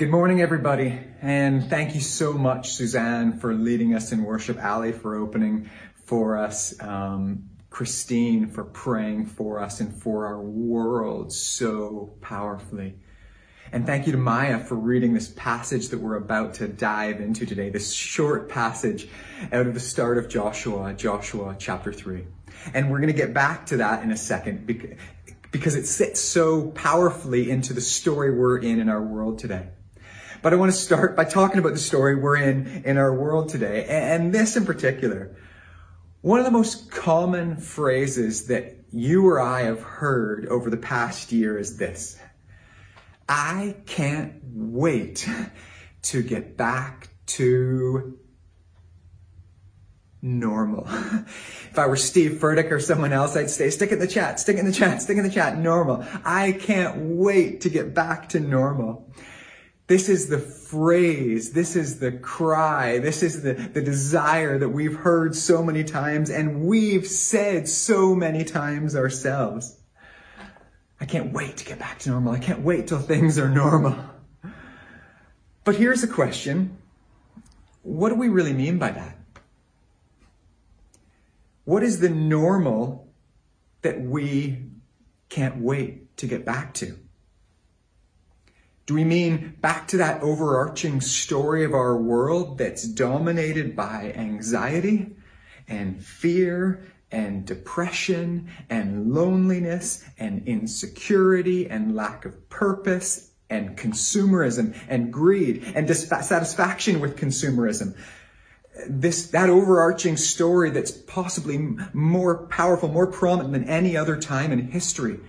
Good morning, everybody, and thank you so much, Suzanne, for leading us in worship, Ali for opening for us, um, Christine for praying for us and for our world so powerfully. And thank you to Maya for reading this passage that we're about to dive into today, this short passage out of the start of Joshua, Joshua chapter 3. And we're going to get back to that in a second because it sits so powerfully into the story we're in in our world today. But I want to start by talking about the story we're in in our world today, and this in particular. One of the most common phrases that you or I have heard over the past year is this. I can't wait to get back to normal. if I were Steve Furtick or someone else, I'd say, stick in the chat, stick in the chat, stick in the chat, normal. I can't wait to get back to normal. This is the phrase, this is the cry, this is the, the desire that we've heard so many times and we've said so many times ourselves. I can't wait to get back to normal. I can't wait till things are normal. But here's a question. What do we really mean by that? What is the normal that we can't wait to get back to? Do we mean back to that overarching story of our world that's dominated by anxiety and fear and depression and loneliness and insecurity and lack of purpose and consumerism and greed and dissatisfaction with consumerism? This, that overarching story that's possibly more powerful, more prominent than any other time in history.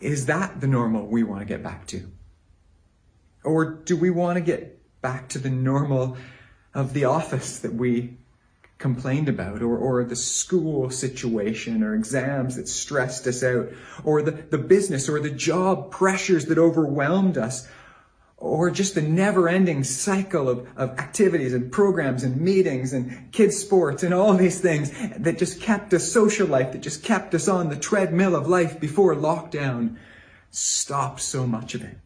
Is that the normal we want to get back to? Or do we want to get back to the normal of the office that we complained about, or, or the school situation, or exams that stressed us out, or the, the business or the job pressures that overwhelmed us, or just the never ending cycle of, of activities and programs and meetings and kids' sports and all these things that just kept us social life, that just kept us on the treadmill of life before lockdown stopped so much of it.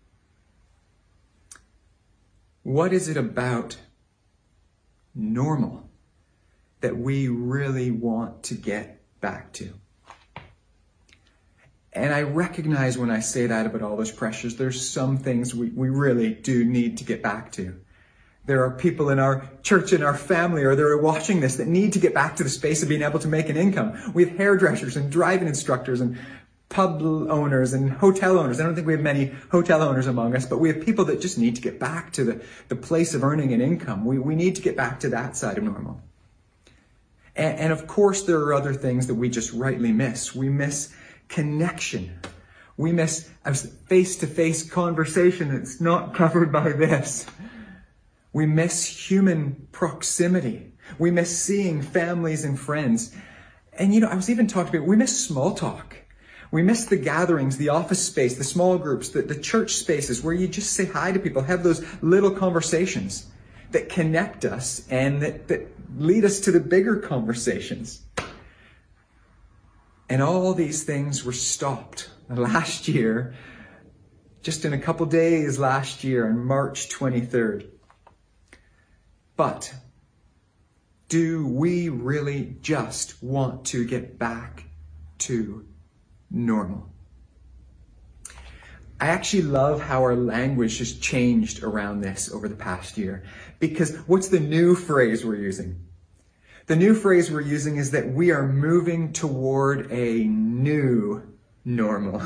What is it about normal that we really want to get back to? And I recognize when I say that about all those pressures, there's some things we, we really do need to get back to. There are people in our church and our family or they're watching this that need to get back to the space of being able to make an income. We have hairdressers and driving instructors and pub owners and hotel owners. I don't think we have many hotel owners among us, but we have people that just need to get back to the, the place of earning an income. We, we need to get back to that side of normal. And, and of course, there are other things that we just rightly miss. We miss connection. We miss a face-to-face conversation that's not covered by this. We miss human proximity. We miss seeing families and friends. And you know, I was even talking about, we miss small talk. We miss the gatherings, the office space, the small groups, the, the church spaces where you just say hi to people, have those little conversations that connect us and that, that lead us to the bigger conversations. And all these things were stopped last year, just in a couple days last year on March 23rd. But do we really just want to get back to normal. I actually love how our language has changed around this over the past year because what's the new phrase we're using? The new phrase we're using is that we are moving toward a new normal.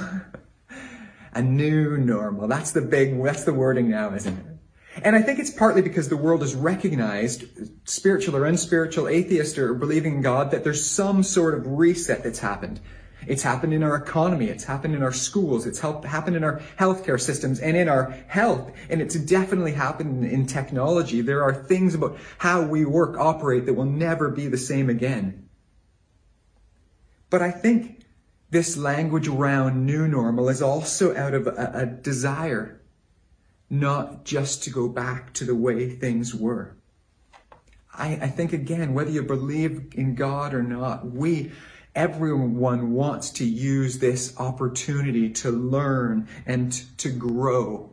a new normal. That's the big, that's the wording now, isn't it? And I think it's partly because the world has recognized, spiritual or unspiritual, atheist or believing in God, that there's some sort of reset that's happened. It's happened in our economy. It's happened in our schools. It's helped, happened in our healthcare systems and in our health. And it's definitely happened in technology. There are things about how we work, operate that will never be the same again. But I think this language around new normal is also out of a, a desire not just to go back to the way things were. I, I think again, whether you believe in God or not, we everyone wants to use this opportunity to learn and to grow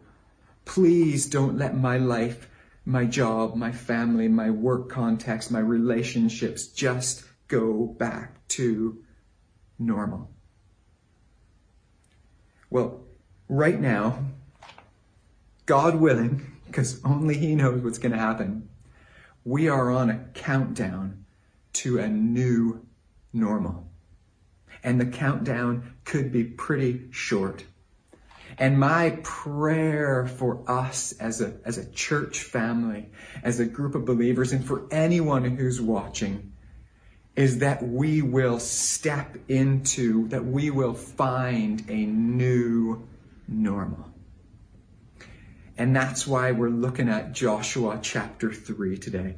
Please don't let my life, my job, my family, my work context, my relationships just go back to normal. Well, right now, God willing, because only He knows what's going to happen, we are on a countdown to a new normal. And the countdown could be pretty short. And my prayer for us as a, as a church family, as a group of believers, and for anyone who's watching, is that we will step into, that we will find a new normal. And that's why we're looking at Joshua chapter 3 today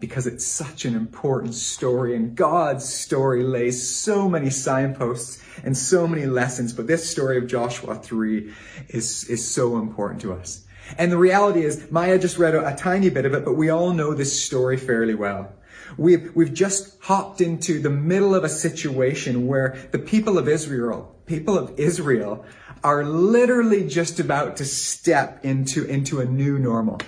because it's such an important story and God's story lays so many signposts and so many lessons. But this story of Joshua 3 is, is so important to us. And the reality is, Maya just read a, a tiny bit of it, but we all know this story fairly well. We've, we've just hopped into the middle of a situation where the people of Israel, people of Israel are literally just about to step into, into a new normal.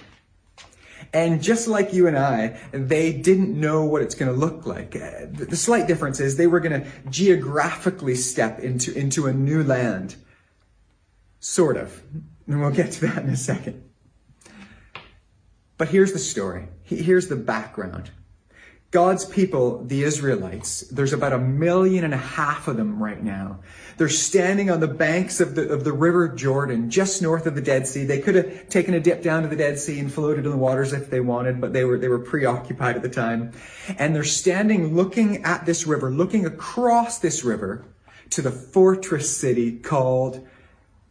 And just like you and I, they didn't know what it's going to look like. Uh, the slight difference is they were going to geographically step into, into a new land. Sort of. And we'll get to that in a second. But here's the story. Here's the background. God's people, the Israelites, there's about a million and a half of them right now. They're standing on the banks of the, of the river Jordan, just north of the Dead Sea. They could have taken a dip down to the Dead Sea and floated in the waters if they wanted, but they were, they were preoccupied at the time. And they're standing looking at this river, looking across this river to the fortress city called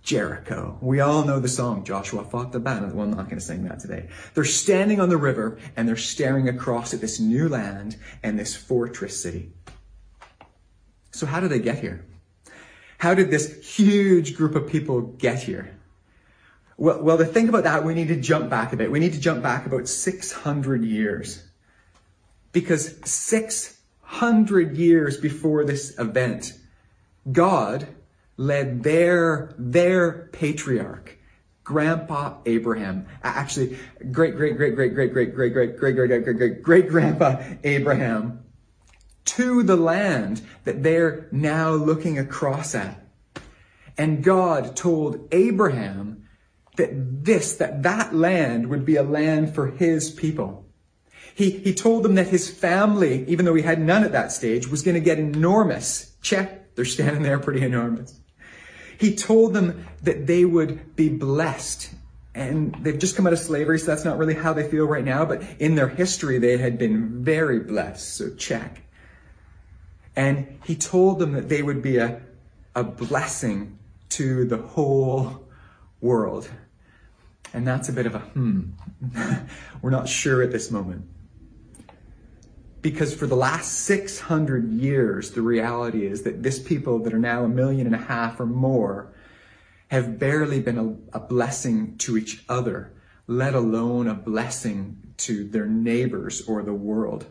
Jericho. We all know the song, Joshua fought the battle. Well, I'm not going to sing that today. They're standing on the river and they're staring across at this new land and this fortress city. So how did they get here? How did this huge group of people get here? Well, well, to think about that, we need to jump back a bit. We need to jump back about 600 years. Because 600 years before this event, God led their, their patriarch, Grandpa Abraham, actually great, great, great, great, great, great, great, great, great, great, great, great, great, great grandpa Abraham to the land that they're now looking across at. And God told Abraham that this, that that land would be a land for his people. He, he told them that his family, even though he had none at that stage, was going to get enormous. Check. They're standing there pretty enormous. He told them that they would be blessed. And they've just come out of slavery, so that's not really how they feel right now, but in their history, they had been very blessed. So check. And he told them that they would be a, a blessing to the whole world. And that's a bit of a hmm. We're not sure at this moment. Because for the last 600 years, the reality is that this people that are now a million and a half or more have barely been a, a blessing to each other, let alone a blessing to their neighbors or the world.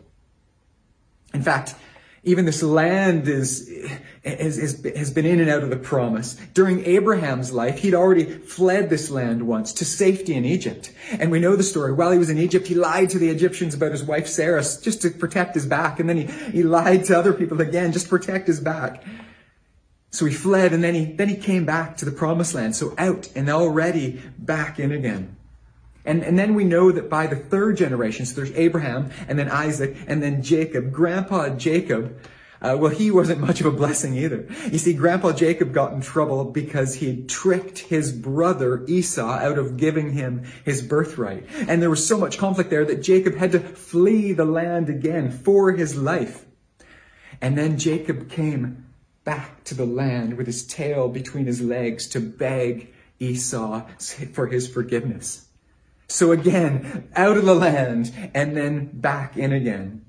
In fact, even this land is, is, is, has been in and out of the promise. During Abraham's life, he'd already fled this land once to safety in Egypt. And we know the story. While he was in Egypt, he lied to the Egyptians about his wife Sarah just to protect his back. And then he, he lied to other people again just to protect his back. So he fled and then he, then he came back to the promised land. So out and already back in again. And, and then we know that by the third generation, so there's Abraham and then Isaac and then Jacob, Grandpa Jacob, uh, well, he wasn't much of a blessing either. You see, Grandpa Jacob got in trouble because he had tricked his brother Esau out of giving him his birthright. And there was so much conflict there that Jacob had to flee the land again for his life. And then Jacob came back to the land with his tail between his legs to beg Esau for his forgiveness. So again, out of the land and then back in again.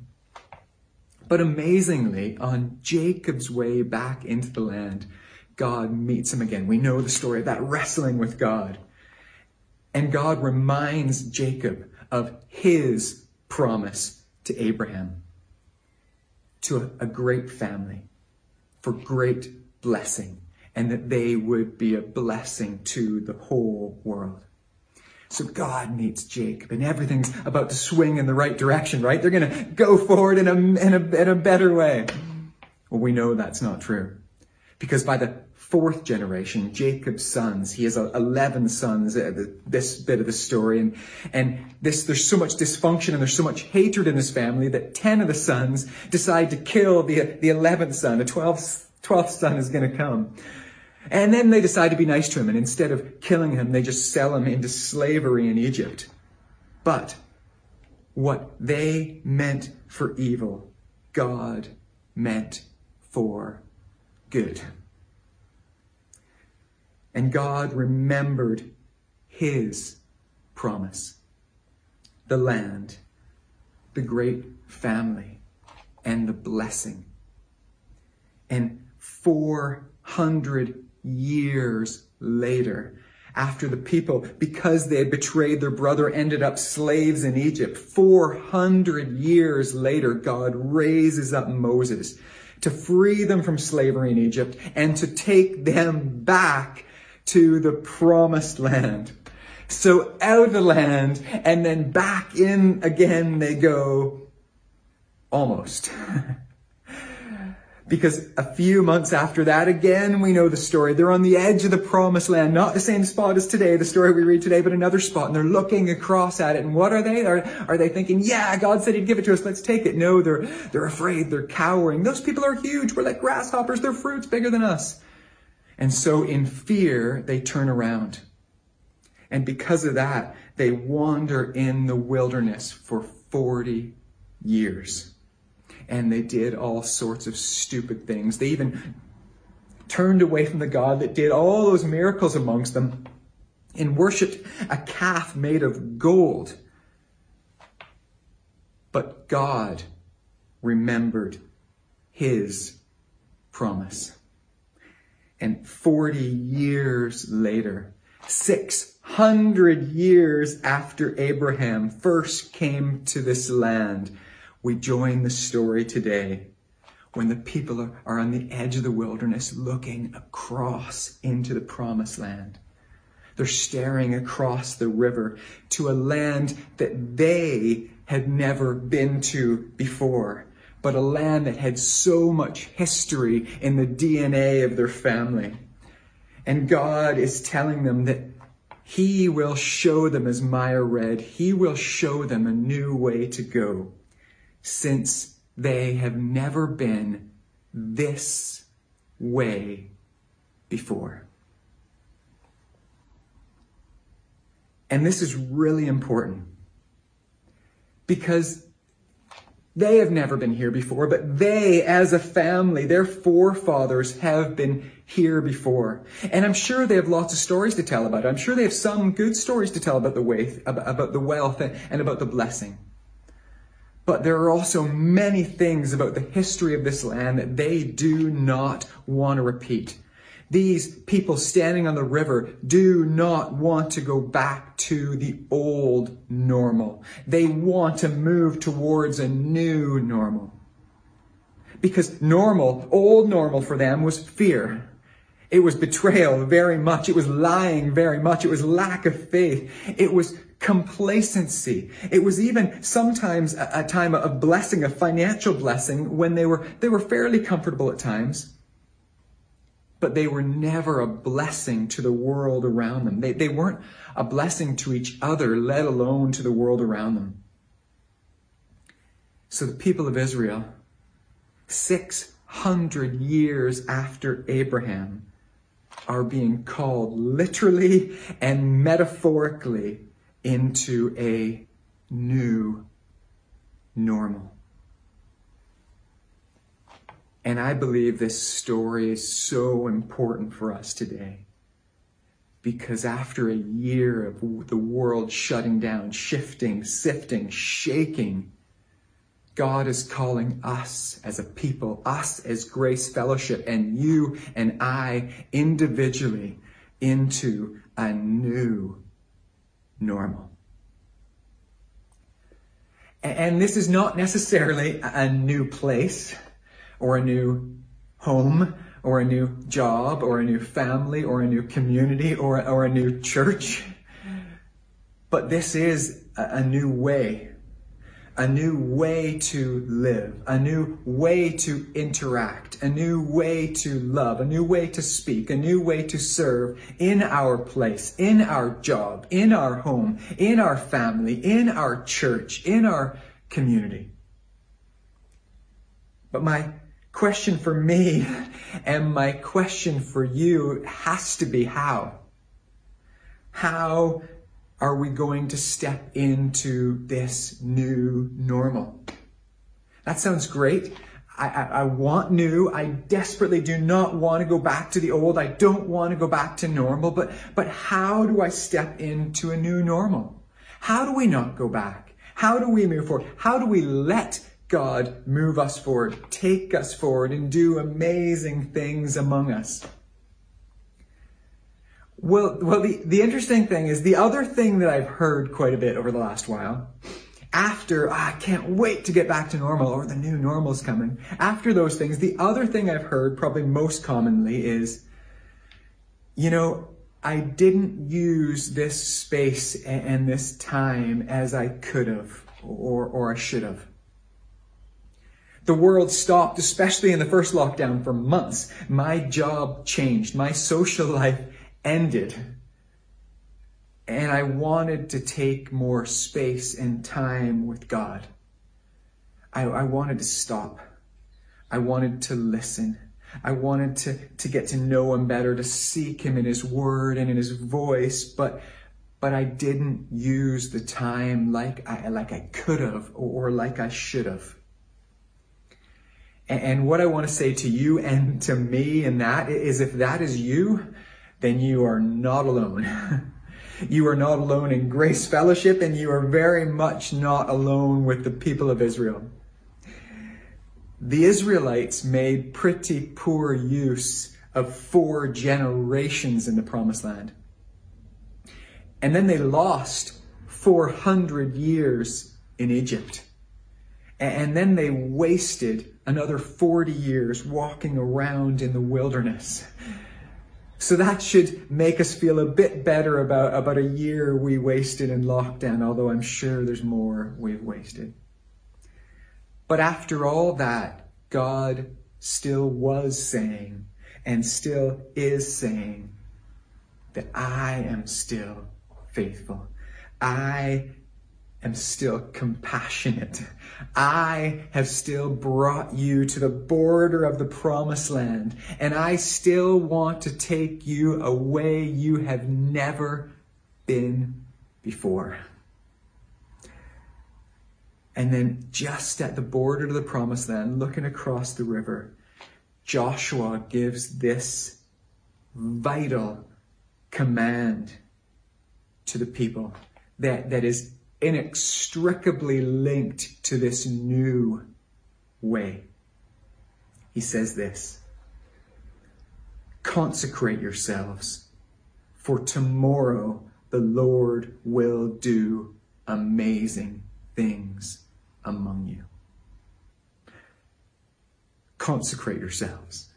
But amazingly, on Jacob's way back into the land, God meets him again. We know the story of that wrestling with God. And God reminds Jacob of his promise to Abraham, to a, great family, for great blessing and that they would be a blessing to the whole world. So God meets Jacob and everything's about to swing in the right direction, right? They're going to go forward in a, in, a, in a better way. Well, we know that's not true. Because by the fourth generation, Jacob's sons, he has 11 sons, uh, this bit of the story, and, and this, there's so much dysfunction and there's so much hatred in this family that 10 of the sons decide to kill the, the 11th son. The 12th, 12th son is going to come. And then they decide to be nice to him, and instead of killing him, they just sell him into slavery in Egypt. But what they meant for evil, God meant for good. And God remembered his promise the land, the great family, and the blessing. And 400 years later, after the people, because they had betrayed their brother, ended up slaves in Egypt. 400 years later, God raises up Moses to free them from slavery in Egypt and to take them back to the promised land. So out of the land and then back in again they go almost. Because a few months after that, again, we know the story. They're on the edge of the promised land, not the same spot as today, the story we read today, but another spot. And they're looking across at it. And what are they? Are, are they thinking, yeah, God said he'd give it to us. Let's take it. No, they're, they're afraid. They're cowering. Those people are huge. We're like grasshoppers. Their fruit's bigger than us. And so in fear, they turn around. And because of that, they wander in the wilderness for 40 years and they did all sorts of stupid things. They even turned away from the God that did all those miracles amongst them and worshiped a calf made of gold. But God remembered his promise. And 40 years later, 600 years after Abraham first came to this land, we join the story today when the people are on the edge of the wilderness looking across into the promised land. They're staring across the river to a land that they had never been to before, but a land that had so much history in the DNA of their family. And God is telling them that He will show them, as Maya read, He will show them a new way to go since they have never been this way before. And this is really important because they have never been here before, but they, as a family, their forefathers have been here before. And I'm sure they have lots of stories to tell about it. I'm sure they have some good stories to tell about the way, about the wealth and about the blessing. But there are also many things about the history of this land that they do not want to repeat. These people standing on the river do not want to go back to the old normal. They want to move towards a new normal. Because normal, old normal for them was fear. It was betrayal very much. It was lying very much. It was lack of faith. It was complacency. It was even sometimes a, a, time of blessing, a financial blessing when they were, they were fairly comfortable at times. But they were never a blessing to the world around them. They, they weren't a blessing to each other, let alone to the world around them. So the people of Israel, 600 years after Abraham, are being called literally and metaphorically into a new normal. And I believe this story is so important for us today. Because after a year of the world shutting down, shifting, sifting, shaking, God is calling us as a people, us as Grace Fellowship, and you and I individually into a new normal. And this is not necessarily a new place or a new home or a new job or a new family or a new community or, or a new church. Mm. But this is a, a new way a new way to live, a new way to interact, a new way to love, a new way to speak, a new way to serve in our place, in our job, in our home, in our family, in our church, in our community. But my question for me and my question for you has to be how? How are we going to step into this new normal? That sounds great. I, I, I, want new. I desperately do not want to go back to the old. I don't want to go back to normal. But, but how do I step into a new normal? How do we not go back? How do we move forward? How do we let God move us forward, take us forward, and do amazing things among us? Well, well, the, the interesting thing is the other thing that I've heard quite a bit over the last while, after, oh, I can't wait to get back to normal or the new normal's coming. After those things, the other thing I've heard probably most commonly is, you know, I didn't use this space and, and this time as I could have or, or I should have. The world stopped, especially in the first lockdown for months. My job changed. My social life ended. And I wanted to take more space and time with God. I, I wanted to stop. I wanted to listen. I wanted to, to get to know him better, to seek him in his word and in his voice, but, but I didn't use the time like I, like I could have or, or like I should have. And, and what I want to say to you and to me in that is if that is you, then you are not alone. you are not alone in Grace Fellowship, and you are very much not alone with the people of Israel. The Israelites made pretty poor use of four generations in the Promised Land. And then they lost 400 years in Egypt. And then they wasted another 40 years walking around in the wilderness. So that should make us feel a bit better about, about a year we wasted in lockdown, although I'm sure there's more we've wasted. But after all that, God still was saying and still is saying that I am still faithful. I am still compassionate. I have still brought you to the border of the promised land, and I still want to take you away you have never been before. And then just at the border of the promised land, looking across the river, Joshua gives this vital command to the people that, that is inextricably linked to this new way. He says this Consecrate yourselves, for tomorrow the Lord will do amazing things among you. Consecrate yourselves.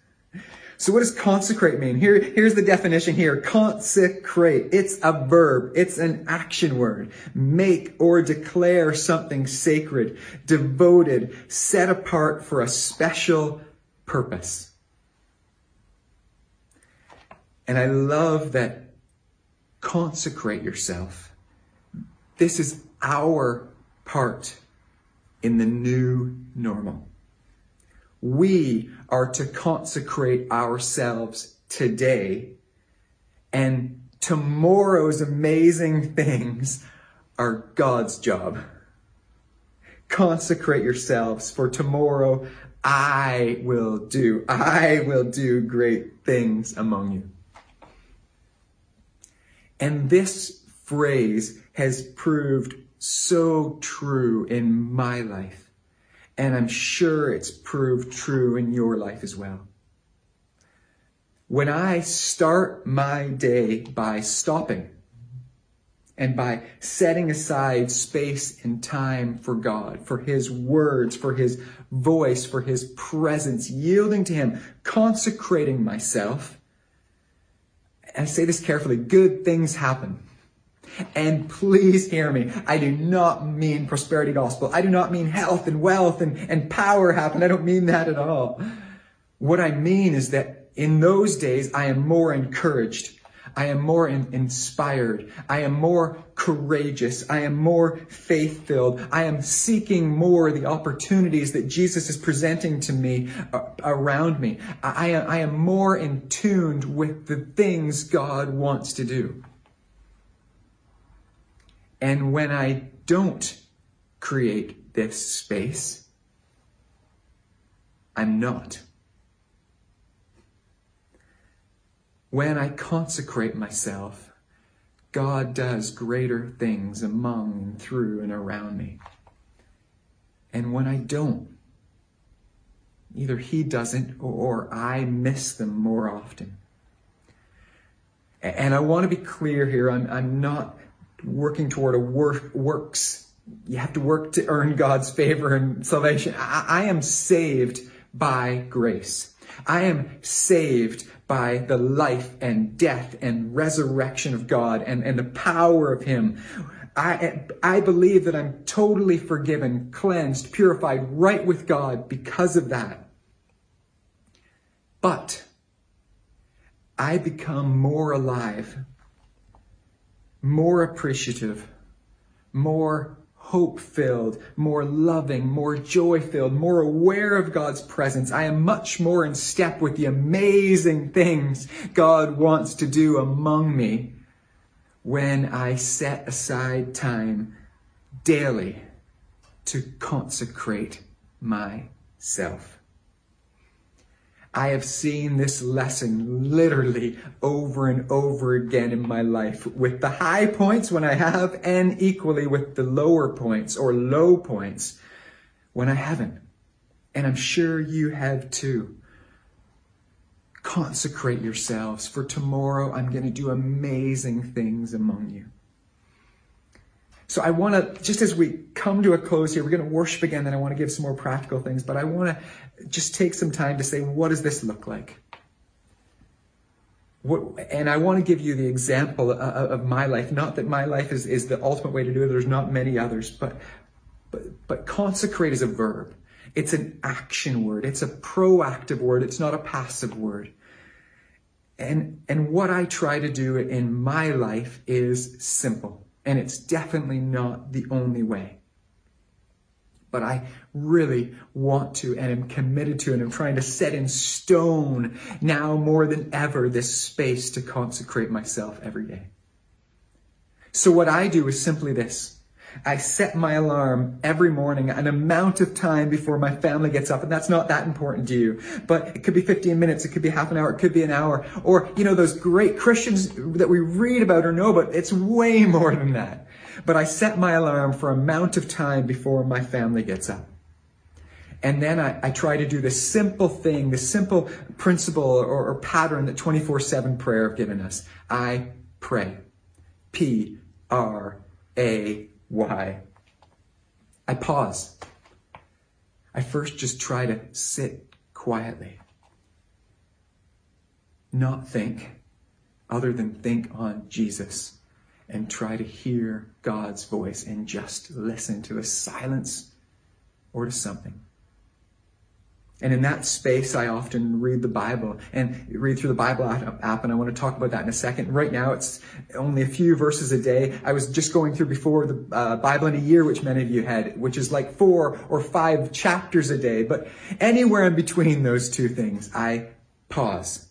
So what does consecrate mean? Here, here's the definition here. Consecrate. It's a verb. It's an action word. Make or declare something sacred, devoted, set apart for a special purpose. And I love that consecrate yourself. This is our part in the new normal. We are to consecrate ourselves today and tomorrow's amazing things are God's job. Consecrate yourselves for tomorrow I will do, I will do great things among you. And this phrase has proved so true in my life. And I'm sure it's proved true in your life as well. When I start my day by stopping and by setting aside space and time for God, for His words, for His voice, for His presence, yielding to Him, consecrating myself. I say this carefully, good things happen. And please hear me. I do not mean prosperity gospel. I do not mean health and wealth and, and power happen. I don't mean that at all. What I mean is that in those days, I am more encouraged I am more in, inspired. I am more courageous. I am more faith filled. I am seeking more the opportunities that Jesus is presenting to me uh, around me. I, I am more in tuned with the things God wants to do. And when I don't create this space, I'm not. When I consecrate myself, God does greater things among and through and around me. And when I don't, either He doesn't or I miss them more often. And I want to be clear here. I'm, I'm not working toward a work, works. You have to work to earn God's favor and salvation. I, I am saved by grace. I am saved by the life and death and resurrection of God and, and the power of Him. I, I believe that I'm totally forgiven, cleansed, purified, right with God because of that. But I become more alive, more appreciative, more hope filled, more loving, more joy filled, more aware of God's presence. I am much more in step with the amazing things God wants to do among me when I set aside time daily to consecrate myself. I have seen this lesson literally over and over again in my life with the high points when I have and equally with the lower points or low points when I haven't. And I'm sure you have too. Consecrate yourselves for tomorrow I'm going to do amazing things among you. So I want to, just as we come to a close here, we're going to worship again, then I want to give some more practical things, but I want to just take some time to say, what does this look like? What, and I want to give you the example of, of my life. Not that my life is, is the ultimate way to do it. There's not many others, but, but, but consecrate is a verb. It's an action word. It's a proactive word. It's not a passive word. And, and what I try to do in my life is simple. And it's definitely not the only way. But I really want to and am committed to and I'm trying to set in stone now more than ever this space to consecrate myself every day. So what I do is simply this. I set my alarm every morning an amount of time before my family gets up. And that's not that important to you. But it could be 15 minutes. It could be half an hour. It could be an hour. Or, you know, those great Christians that we read about or know about. It's way more than that. But I set my alarm for amount of time before my family gets up. And then I, I try to do the simple thing, the simple principle or, or pattern that 24-7 prayer have given us. I pray. P R A why. I pause. I first just try to sit quietly. Not think other than think on Jesus and try to hear God's voice and just listen to a silence or to something. And in that space, I often read the Bible and read through the Bible app, and I want to talk about that in a second. Right now, it's only a few verses a day. I was just going through before the uh, Bible in a year, which many of you had, which is like four or five chapters a day. But anywhere in between those two things, I pause.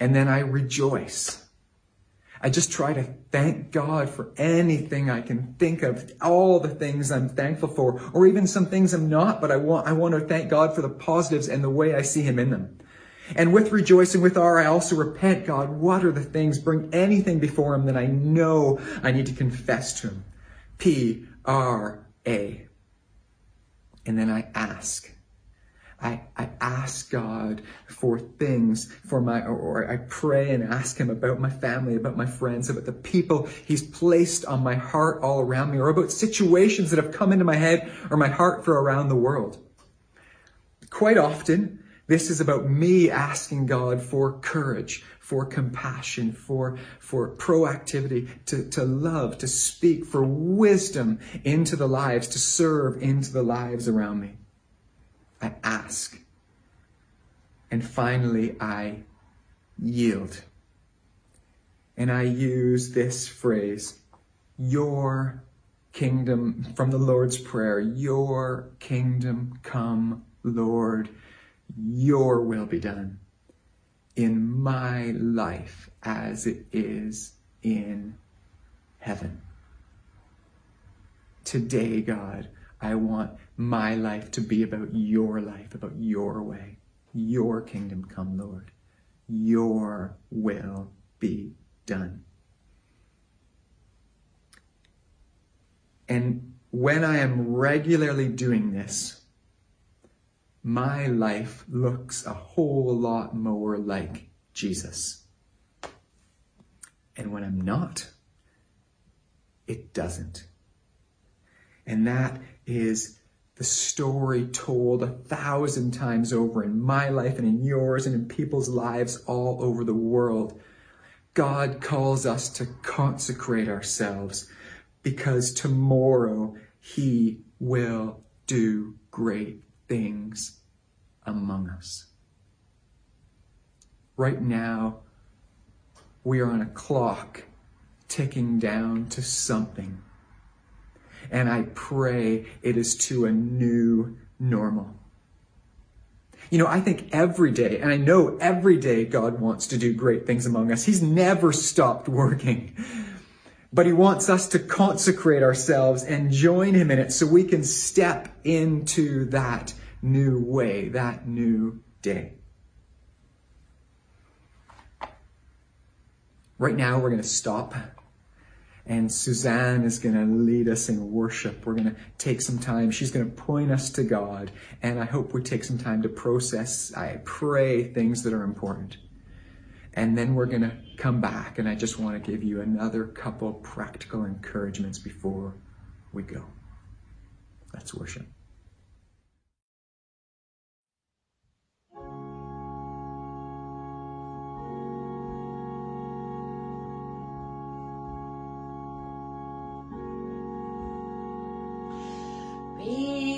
And then I rejoice I just try to thank God for anything I can think of, all the things I'm thankful for, or even some things I'm not, but I want, I want to thank God for the positives and the way I see Him in them. And with rejoicing, with R, I also repent, God, what are the things? Bring anything before Him that I know I need to confess to Him. P, R, A. And then I ask. I, I ask God for things for my, or I pray and ask Him about my family, about my friends, about the people He's placed on my heart all around me, or about situations that have come into my head or my heart for around the world. Quite often, this is about me asking God for courage, for compassion, for, for proactivity, to, to love, to speak, for wisdom into the lives, to serve into the lives around me. I ask. And finally, I yield. And I use this phrase, your kingdom, from the Lord's Prayer, your kingdom come, Lord your will be done in my life as it is in heaven. Today, God, I want my life to be about your life, about your way. Your kingdom come, Lord. Your will be done. And when I am regularly doing this, my life looks a whole lot more like Jesus. And when I'm not, it doesn't. And that is the story told a thousand times over in my life and in yours and in people's lives all over the world. God calls us to consecrate ourselves because tomorrow he will do great things among us. Right now, we are on a clock ticking down to something. And I pray it is to a new normal. You know, I think every day, and I know every day God wants to do great things among us. He's never stopped working. But he wants us to consecrate ourselves and join him in it so we can step into that new way, that new day. Right now, we're going to stop. And Suzanne is going to lead us in worship. We're going to take some time. She's going to point us to God. And I hope we take some time to process, I pray, things that are important. And then we're going to come back. And I just want to give you another couple practical encouragements before we go. Let's worship. My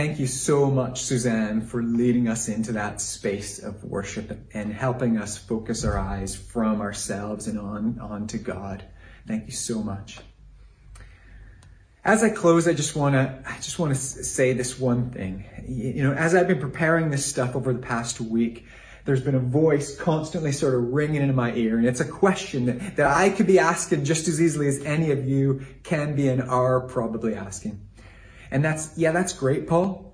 Thank you so much, Suzanne, for leading us into that space of worship and helping us focus our eyes from ourselves and on, on to God. Thank you so much. As I close, I just want to, I just want to say this one thing. You know, as I've been preparing this stuff over the past week, there's been a voice constantly sort of ringing in my ear. And it's a question that, that I could be asking just as easily as any of you can be and are probably asking. And that's, yeah, that's great, Paul.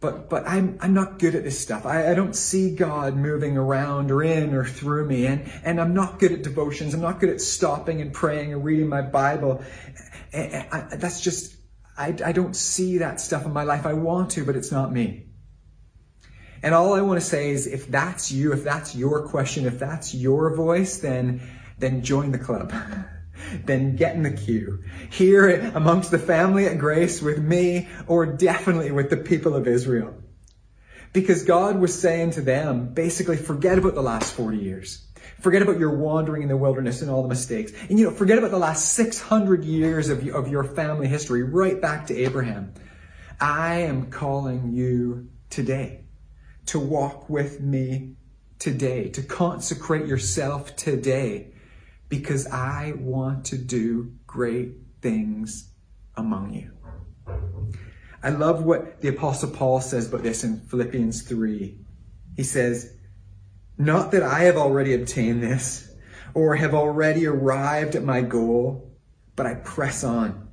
But, but I'm, I'm not good at this stuff. I, I don't see God moving around or in or through me. And, and I'm not good at devotions. I'm not good at stopping and praying and reading my Bible. And I, that's just, I, I don't see that stuff in my life. I want to, but it's not me. And all I want to say is if that's you, if that's your question, if that's your voice, then, then join the club. then get in the queue. Here amongst the family at Grace with me, or definitely with the people of Israel. Because God was saying to them, basically, forget about the last 40 years. Forget about your wandering in the wilderness and all the mistakes. And you know, forget about the last 600 years of, of your family history, right back to Abraham. I am calling you today to walk with me today, to consecrate yourself today because I want to do great things among you. I love what the apostle Paul says about this in Philippians 3. He says, not that I have already obtained this or have already arrived at my goal, but I press on.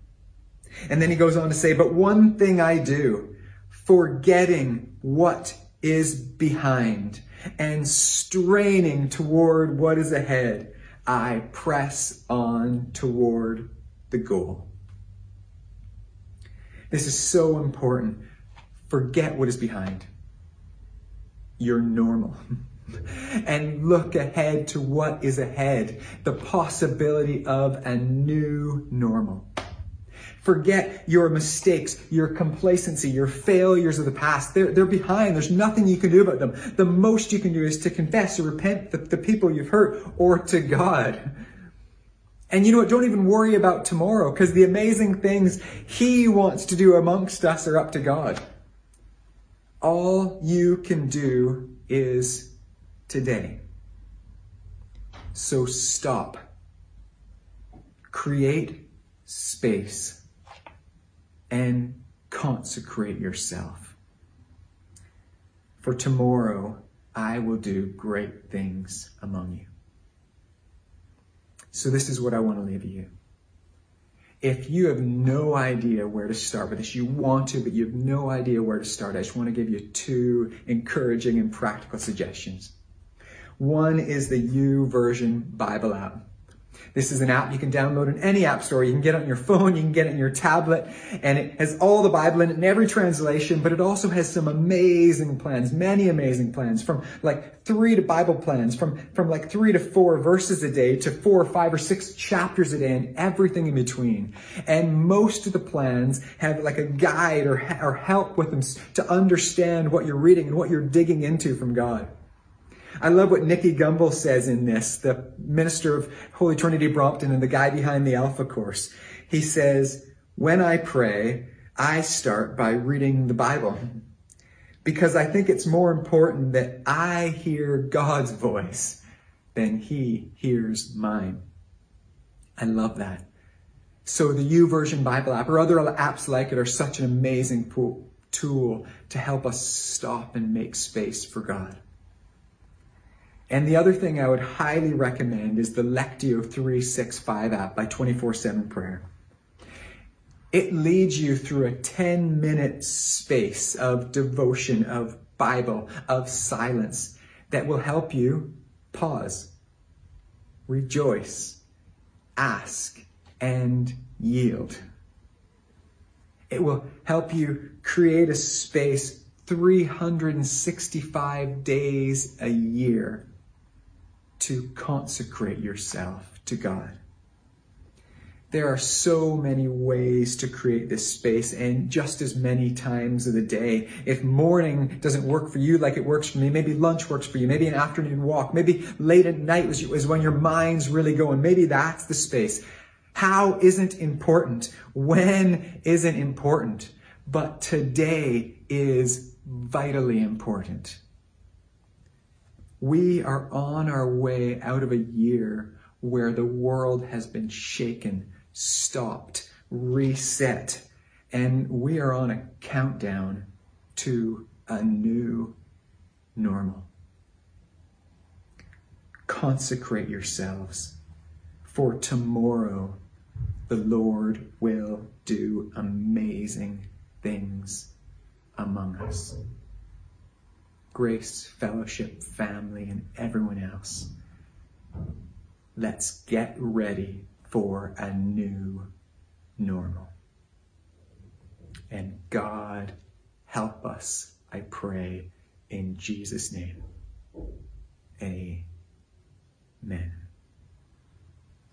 And then he goes on to say, but one thing I do, forgetting what is behind and straining toward what is ahead. I press on toward the goal. This is so important. Forget what is behind. You're normal. and look ahead to what is ahead. The possibility of a new normal. Forget your mistakes, your complacency, your failures of the past. They're, they're behind. There's nothing you can do about them. The most you can do is to confess or repent to the people you've hurt or to God. And you know what? Don't even worry about tomorrow because the amazing things He wants to do amongst us are up to God. All you can do is today. So stop. Create space and consecrate yourself. For tomorrow I will do great things among you. So this is what I want to leave you. If you have no idea where to start with this, you want to, but you have no idea where to start, I just want to give you two encouraging and practical suggestions. One is the U YouVersion Bible app. This is an app you can download in any app store. You can get it on your phone, you can get it on your tablet, and it has all the Bible in it in every translation, but it also has some amazing plans, many amazing plans, from like three to Bible plans, from, from like three to four verses a day to four or five or six chapters a day and everything in between. And most of the plans have like a guide or, or help with them to understand what you're reading and what you're digging into from God. I love what Nicky Gumbel says in this, the minister of Holy Trinity Brompton and the guy behind the Alpha course. He says, when I pray, I start by reading the Bible because I think it's more important that I hear God's voice than he hears mine. I love that. So the YouVersion Bible app or other apps like it are such an amazing tool to help us stop and make space for God. And the other thing I would highly recommend is the Lectio 365 app by 24 7 Prayer. It leads you through a 10 minute space of devotion, of Bible, of silence that will help you pause, rejoice, ask, and yield. It will help you create a space 365 days a year to consecrate yourself to God. There are so many ways to create this space and just as many times of the day. If morning doesn't work for you like it works for me, maybe lunch works for you, maybe an afternoon walk, maybe late at night is when your mind's really going. Maybe that's the space. How isn't important? When isn't important? but today is vitally important. We are on our way out of a year where the world has been shaken, stopped, reset, and we are on a countdown to a new normal. Consecrate yourselves, for tomorrow the Lord will do amazing things among us. Grace, fellowship, family, and everyone else. Let's get ready for a new normal. And God help us, I pray, in Jesus' name. Amen.